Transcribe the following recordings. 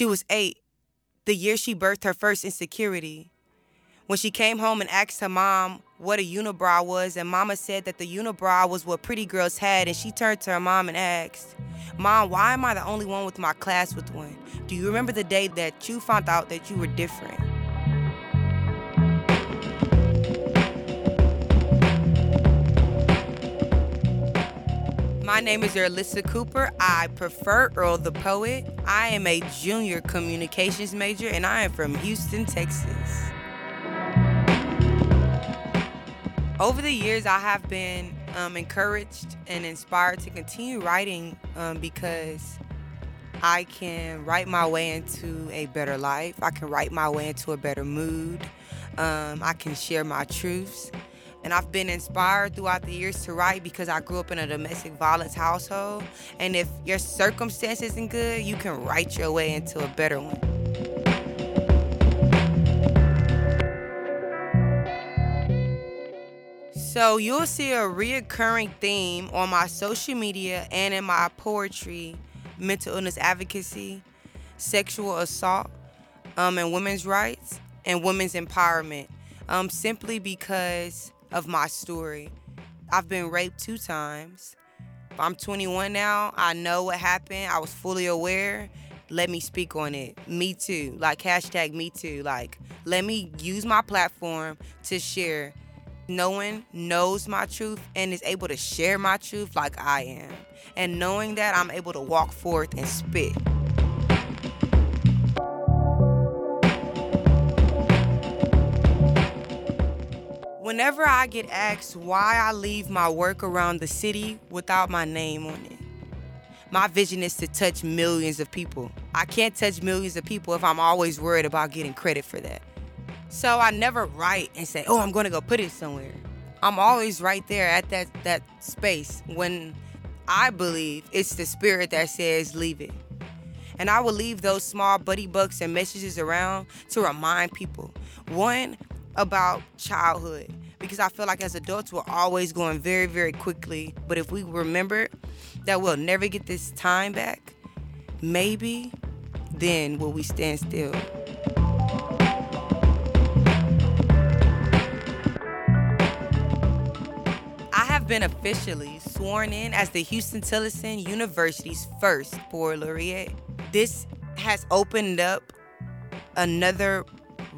She was eight, the year she birthed her first insecurity. When she came home and asked her mom what a unibrow was, and mama said that the unibrow was what pretty girls had, and she turned to her mom and asked, Mom, why am I the only one with my class with one? Do you remember the day that you found out that you were different? My name is Ealyssa Cooper. I prefer Earl the Poet. I am a junior communications major and I am from Houston, Texas. Over the years, I have been um, encouraged and inspired to continue writing um, because I can write my way into a better life. I can write my way into a better mood. Um, I can share my truths. And I've been inspired throughout the years to write because I grew up in a domestic violence household. And if your circumstance isn't good, you can write your way into a better one. So you'll see a reoccurring theme on my social media and in my poetry, mental illness advocacy, sexual assault, um, and women's rights and women's empowerment. Um, simply because of my story. I've been raped two times. I'm 21 now. I know what happened. I was fully aware. Let me speak on it. Me too. Like hashtag me too. Like let me use my platform to share. No one knows my truth and is able to share my truth like I am. And knowing that I'm able to walk forth and spit. Whenever I get asked why I leave my work around the city without my name on it, my vision is to touch millions of people. I can't touch millions of people if I'm always worried about getting credit for that. So I never write and say, "Oh, I'm to go put it somewhere." I'm always right there at that that space when I believe it's the spirit that says leave it. And I will leave those small buddy bucks and messages around to remind people. One, about childhood because I feel like as adults we're always going very, very quickly. But if we remember that we'll never get this time back, maybe then will we stand still. I have been officially sworn in as the Huston-Tillotson University's first poet laureate. This has opened up another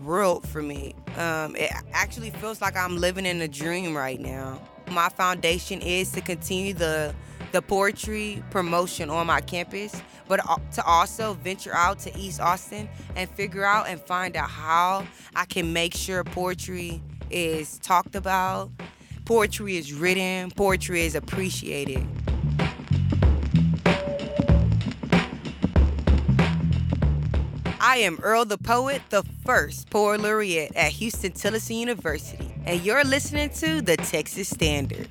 world for me. Um, it actually feels like I'm living in a dream right now. My foundation is to continue the the poetry promotion on my campus, but to also venture out to East Austin and figure out and find out how I can make sure poetry is talked about, poetry is written, poetry is appreciated. I am Earl the Poet, the first poet laureate at Huston-Tillotson University, and you're listening to the Texas Standard.